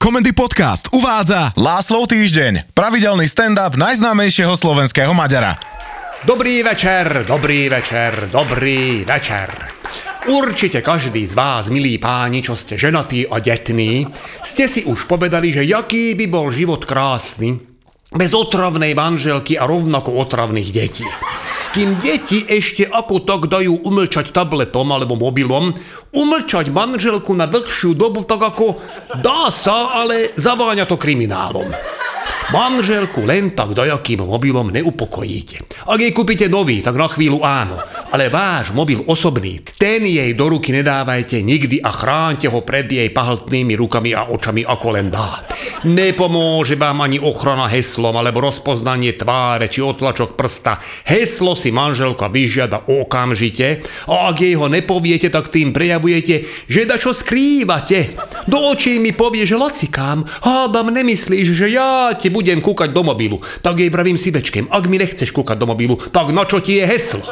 Komendy Podcast uvádza Láslov týždeň, pravidelný stand-up najznámejšieho slovenského Maďara. Dobrý večer, dobrý večer, dobrý večer. Určite každý z vás, milí páni, čo ste ženatí a detní, ste si už povedali, že jaký by bol život krásny bez otravnej manželky a rovnako otravných detí kým deti ešte ako tak dajú umlčať tabletom alebo mobilom, umlčať manželku na dlhšiu dobu tak ako dá sa, ale zaváňa to kriminálom. Manželku len tak dajakým mobilom neupokojíte. Ak jej kúpite nový, tak na chvíľu áno. Ale váš mobil osobný, ten jej do ruky nedávajte nikdy a chránte ho pred jej pahltnými rukami a očami ako len dá. Nepomôže vám ani ochrana heslom alebo rozpoznanie tváre či otlačok prsta. Heslo si manželka vyžiada okamžite a ak jej ho nepoviete, tak tým prejavujete, že da čo skrývate. Do očí mi povie, že lacikám, hádam nemyslíš, že ja ti budem kúkať do mobilu. Tak jej pravím si večkem, ak mi nechceš kúkať do mobilu, tak na čo ti je heslo?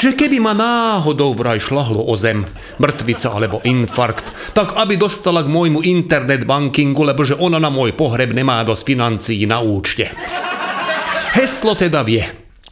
Že keby ma náhodou vraj šlahlo o zem, mŕtvica alebo infarkt, tak aby dostala k môjmu internet bankingu, lebo že ona na môj pohreb nemá dosť financií na účte. Heslo teda vie,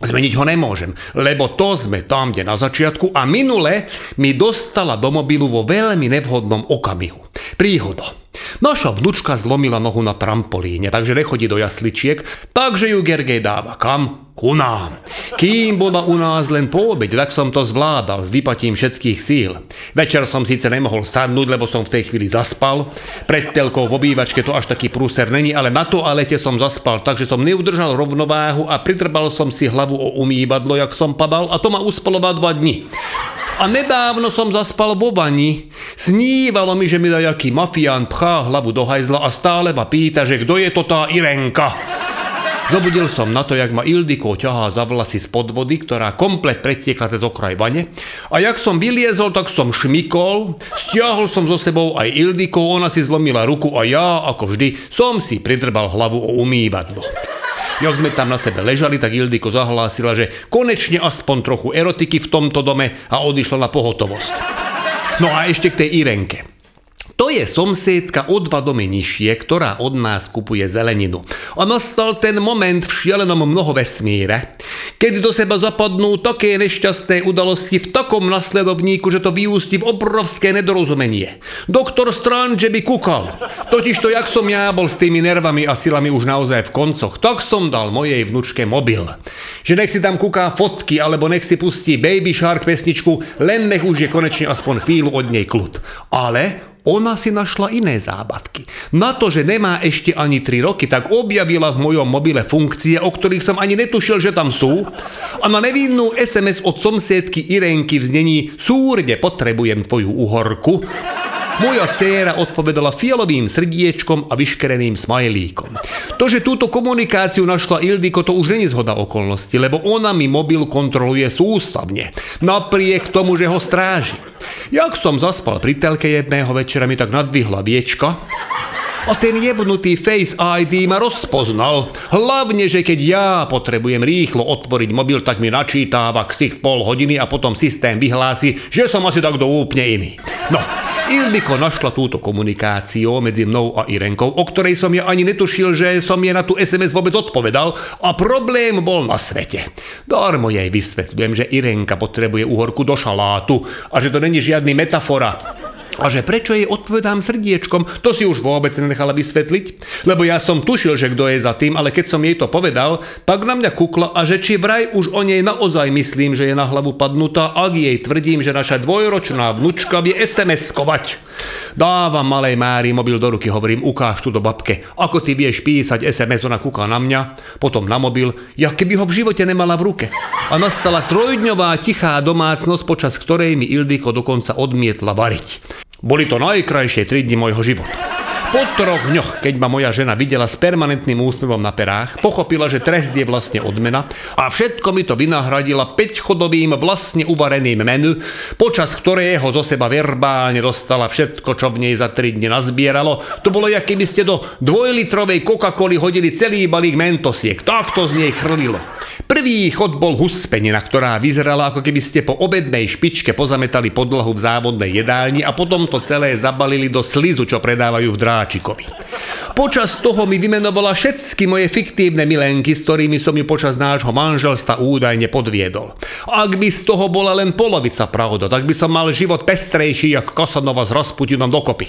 Zmeniť ho nemôžem, lebo to sme tam, kde na začiatku a minule mi dostala do mobilu vo veľmi nevhodnom okamihu. Príhoda. Naša vnúčka zlomila nohu na trampolíne, takže nechodí do jasličiek, takže ju Gergej dáva kam? Ku nám. Kým bola u nás len po obede, tak som to zvládal s vypatím všetkých síl. Večer som síce nemohol sadnúť, lebo som v tej chvíli zaspal. Pred telkou v obývačke to až taký prúser není, ale na toalete som zaspal, takže som neudržal rovnováhu a pritrbal som si hlavu o umývadlo, jak som padal a to ma uspalo dva dni. A nedávno som zaspal vo vani. Snívalo mi, že mi dajaký mafián pchá hlavu do hajzla a stále ma pýta, že kto je to tá Irenka. Zobudil som na to, jak ma Ildiko ťahá za vlasy z podvody, ktorá komplet pretiekla cez okraj vane. A jak som vyliezol, tak som šmikol, stiahol som so sebou aj Ildiko, ona si zlomila ruku a ja, ako vždy, som si pridrbal hlavu o umývadlo. Jak sme tam na sebe ležali, tak Ildiko zahlásila, že konečne aspoň trochu erotiky v tomto dome a odišla na pohotovosť. No a ešte k tej Irenke. To je somsiedka o dva domy nižšie, ktorá od nás kupuje zeleninu. A nastal ten moment v šialenom vesmíre, keď do seba zapadnú také nešťastné udalosti v takom nasledovníku, že to vyústi v obrovské nedorozumenie. Doktor Strange by kúkal. Totiž to, jak som ja bol s tými nervami a silami už naozaj v koncoch, tak som dal mojej vnučke mobil. Že nech si tam kúká fotky, alebo nech si pustí Baby Shark pesničku, len nech už je konečne aspoň chvíľu od nej kľud. Ale ona si našla iné zábavky. Na to, že nemá ešte ani 3 roky, tak objavila v mojom mobile funkcie, o ktorých som ani netušil, že tam sú. A na nevinnú SMS od somsiedky Irenky v znení súrde potrebujem tvoju uhorku moja dcéra odpovedala fialovým srdiečkom a vyškereným smajlíkom. To, že túto komunikáciu našla Ildiko, to už není zhoda okolnosti, lebo ona mi mobil kontroluje sústavne. Napriek tomu, že ho stráži. Jak som zaspal pri telke jedného večera, mi tak nadvihla viečka a ten jebnutý Face ID ma rozpoznal. Hlavne, že keď ja potrebujem rýchlo otvoriť mobil, tak mi načítava ksicht pol hodiny a potom systém vyhlási, že som asi tak do úplne iný. No, Ildiko našla túto komunikáciu medzi mnou a Irenkou, o ktorej som ja ani netušil, že som jej na tú SMS vôbec odpovedal a problém bol na svete. Darmo jej vysvetľujem, že Irenka potrebuje uhorku do šalátu a že to není žiadny metafora. A že prečo jej odpovedám srdiečkom, to si už vôbec nenechala vysvetliť, lebo ja som tušil, že kto je za tým, ale keď som jej to povedal, tak na mňa kukla a že či vraj už o nej naozaj myslím, že je na hlavu padnutá, ak jej tvrdím, že naša dvojročná vnúčka vie SMS-kovať. Dávam malej Mári mobil do ruky, hovorím, ukáž tu do babke, ako ty vieš písať SMS, ona kúka na mňa, potom na mobil, ja keby ho v živote nemala v ruke. A nastala trojdňová tichá domácnosť, počas ktorej mi Ildiko dokonca odmietla variť. Boli to najkrajšie 3 dni môjho života. Po troch dňoch, keď ma moja žena videla s permanentným úsmevom na perách, pochopila, že trest je vlastne odmena a všetko mi to vynahradila 5-chodovým vlastne uvareným menu, počas ktorého zo seba verbálne dostala všetko, čo v nej za 3 dni nazbieralo. To bolo, jak keby ste do dvojlitrovej Coca-Coli hodili celý balík mentosiek. Tak to z nej chrlilo. Prvý chod bol huspenina, ktorá vyzerala ako keby ste po obednej špičke pozametali podlahu v závodnej jedálni a potom to celé zabalili do slizu, čo predávajú v Dráčikovi. Počas toho mi vymenovala všetky moje fiktívne milenky, s ktorými som ju počas nášho manželstva údajne podviedol. Ak by z toho bola len polovica pravda, tak by som mal život pestrejší, jak Kasanova s Rasputinom dokopy.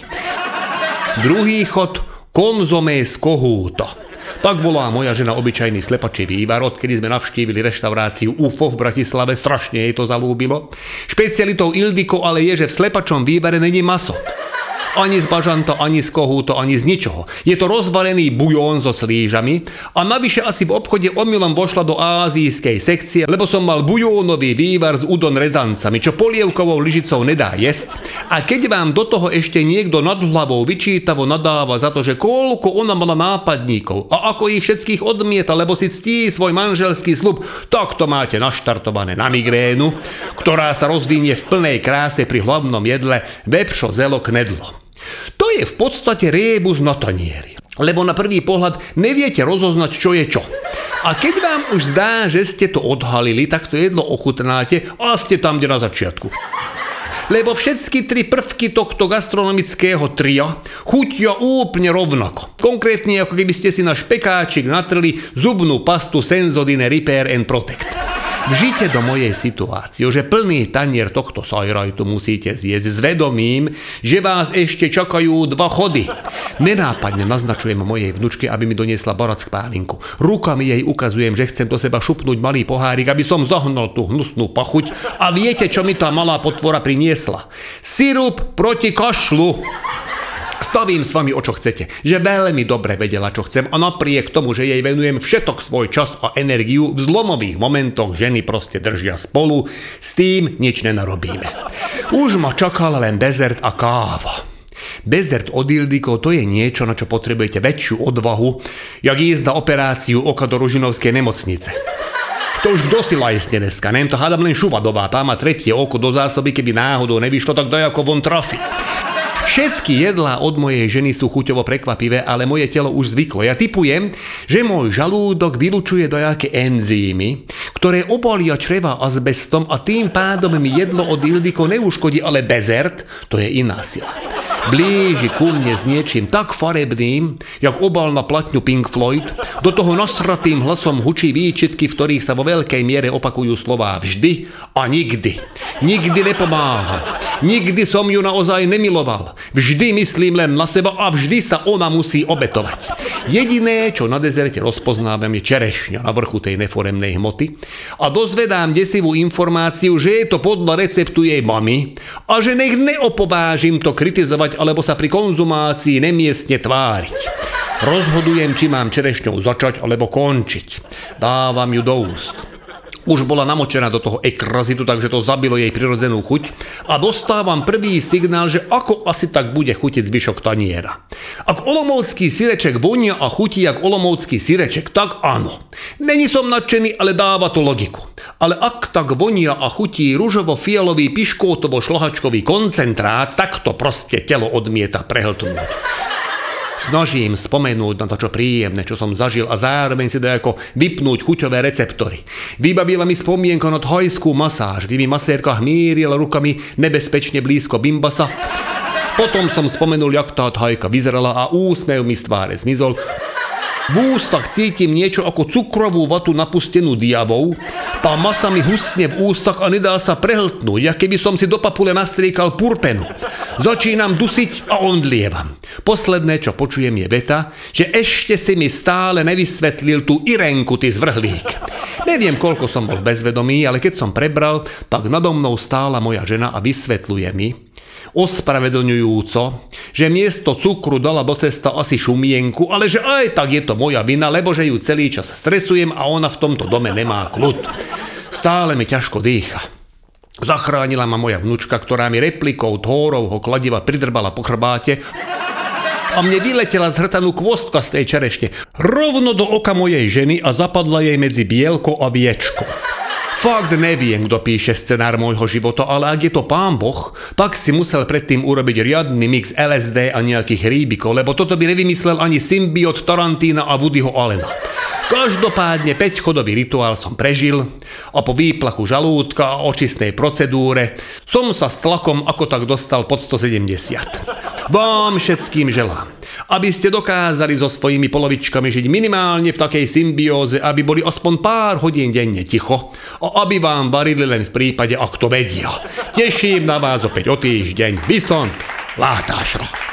Druhý chod konzomé z kohúto. Tak volá moja žena obyčajný slepačí vývar, odkedy sme navštívili reštauráciu UFO v Bratislave, strašne jej to zalúbilo. Špecialitou Ildiko ale je, že v slepačom vývare není maso. Ani z bažanta, ani z kohúto, ani z ničoho. Je to rozvarený bujón so slížami a navyše asi v obchode omylom vošla do azijskej sekcie, lebo som mal bujónový vývar s udon rezancami, čo polievkovou lyžicou nedá jesť. A keď vám do toho ešte niekto nad hlavou vyčítavo nadáva za to, že koľko ona mala nápadníkov a ako ich všetkých odmieta, lebo si ctí svoj manželský slub, tak to máte naštartované na migrénu, ktorá sa rozvinie v plnej kráse pri hlavnom jedle vepšo zelo knedlo. Je v podstate rébus na tanieri. Lebo na prvý pohľad neviete rozoznať, čo je čo. A keď vám už zdá, že ste to odhalili, tak to jedlo ochutnáte a ste tam, kde na začiatku. Lebo všetky tri prvky tohto gastronomického tria chutia úplne rovnako. Konkrétne ako keby ste si na špekáčik natrli zubnú pastu Senzodine Repair and Protect. Vžite do mojej situácie, že plný tanier tohto sajrajtu musíte zjesť s vedomím, že vás ešte čakajú dva chody. Nenápadne naznačujem mojej vnučke, aby mi doniesla barack pálinku. Rukami jej ukazujem, že chcem do seba šupnúť malý pohárik, aby som zohnal tú hnusnú pachuť a viete, čo mi tá malá potvora priniesla? Sirup proti kašlu. Stavím s vami o čo chcete, že veľmi dobre vedela, čo chcem a napriek tomu, že jej venujem všetok svoj čas a energiu, v zlomových momentoch ženy proste držia spolu, s tým nič nenarobíme. Už ma čakal len dezert a káva. Dezert od Ildiko to je niečo, na čo potrebujete väčšiu odvahu, jak ísť operáciu oka do Ružinovskej nemocnice. To už kto si lajsne dneska, neviem to hádam len Šuvadová, tá má tretie oko do zásoby, keby náhodou nevyšlo, tak daj ako von trafi. Všetky jedlá od mojej ženy sú chuťovo prekvapivé, ale moje telo už zvyklo. Ja typujem, že môj žalúdok vylučuje dojaké enzymy, ktoré obalia čreva azbestom a tým pádom mi jedlo od Ildiko neuškodí, ale bezert, to je iná sila. Blíži ku mne s niečím tak farebným, jak obal na platňu Pink Floyd, do toho nasratým hlasom hučí výčitky, v ktorých sa vo veľkej miere opakujú slová vždy a nikdy. Nikdy nepomáham. Nikdy som ju naozaj nemiloval. Vždy myslím len na seba a vždy sa ona musí obetovať. Jediné, čo na dezerte rozpoznávam, je čerešňa na vrchu tej neforemnej hmoty a dozvedám desivú informáciu, že je to podľa receptu jej mamy a že nech neopovážim to kritizovať alebo sa pri konzumácii nemiestne tváriť. Rozhodujem, či mám čerešňou začať alebo končiť. Dávam ju do úst. Už bola namočená do toho ekrazitu, takže to zabilo jej prirodzenú chuť a dostávam prvý signál, že ako asi tak bude chutiť zvyšok taniera. Ak olomovský sireček vonia a chutí jak olomovský sireček, tak áno. Není som nadšený, ale dáva to logiku. Ale ak tak vonia a chutí ružovo-fialový piškótovo-šlahačkový koncentrát, tak to proste telo odmieta prehltnúť snažím spomenúť na to, čo príjemné, čo som zažil a zároveň si ako vypnúť chuťové receptory. Vybavila mi spomienko na thajskú masáž, kde mi masérka hmírila rukami nebezpečne blízko bimbasa. Potom som spomenul, jak tá thajka vyzerala a úsmev mi z tváre zmizol. V ústach cítim niečo ako cukrovú vatu napustenú diavou. Tá masa mi husne v ústach a nedá sa prehltnúť, jak keby som si do papule nastriekal purpenu. Začínam dusiť a ondlievam. Posledné, čo počujem, je veta, že ešte si mi stále nevysvetlil tú Irenku, ty zvrhlík. Neviem, koľko som bol v bezvedomí, ale keď som prebral, tak nado mnou stála moja žena a vysvetľuje mi, ospravedlňujúco, že miesto cukru dala do cesta asi šumienku, ale že aj tak je to moja vina, lebo že ju celý čas stresujem a ona v tomto dome nemá kľud. Stále mi ťažko dýcha. Zachránila ma moja vnúčka, ktorá mi replikou Tórovho kladiva pridrbala po chrbáte a mne vyletela zhrtanú kvostka z tej čerešne rovno do oka mojej ženy a zapadla jej medzi bielko a viečko. Fakt neviem, kto píše scenár môjho života, ale ak je to pán Boh, tak si musel predtým urobiť riadny mix LSD a nejakých hríbikov, lebo toto by nevymyslel ani symbiot Tarantína a Woodyho Allena. Každopádne 5-chodový rituál som prežil a po výplachu žalúdka a očistnej procedúre som sa s tlakom ako tak dostal pod 170. Vám všetkým želám, aby ste dokázali so svojimi polovičkami žiť minimálne v takej symbióze, aby boli aspoň pár hodín denne ticho a aby vám varili len v prípade, ak to vedia. Teším na vás opäť o týždeň. Bison, látášro.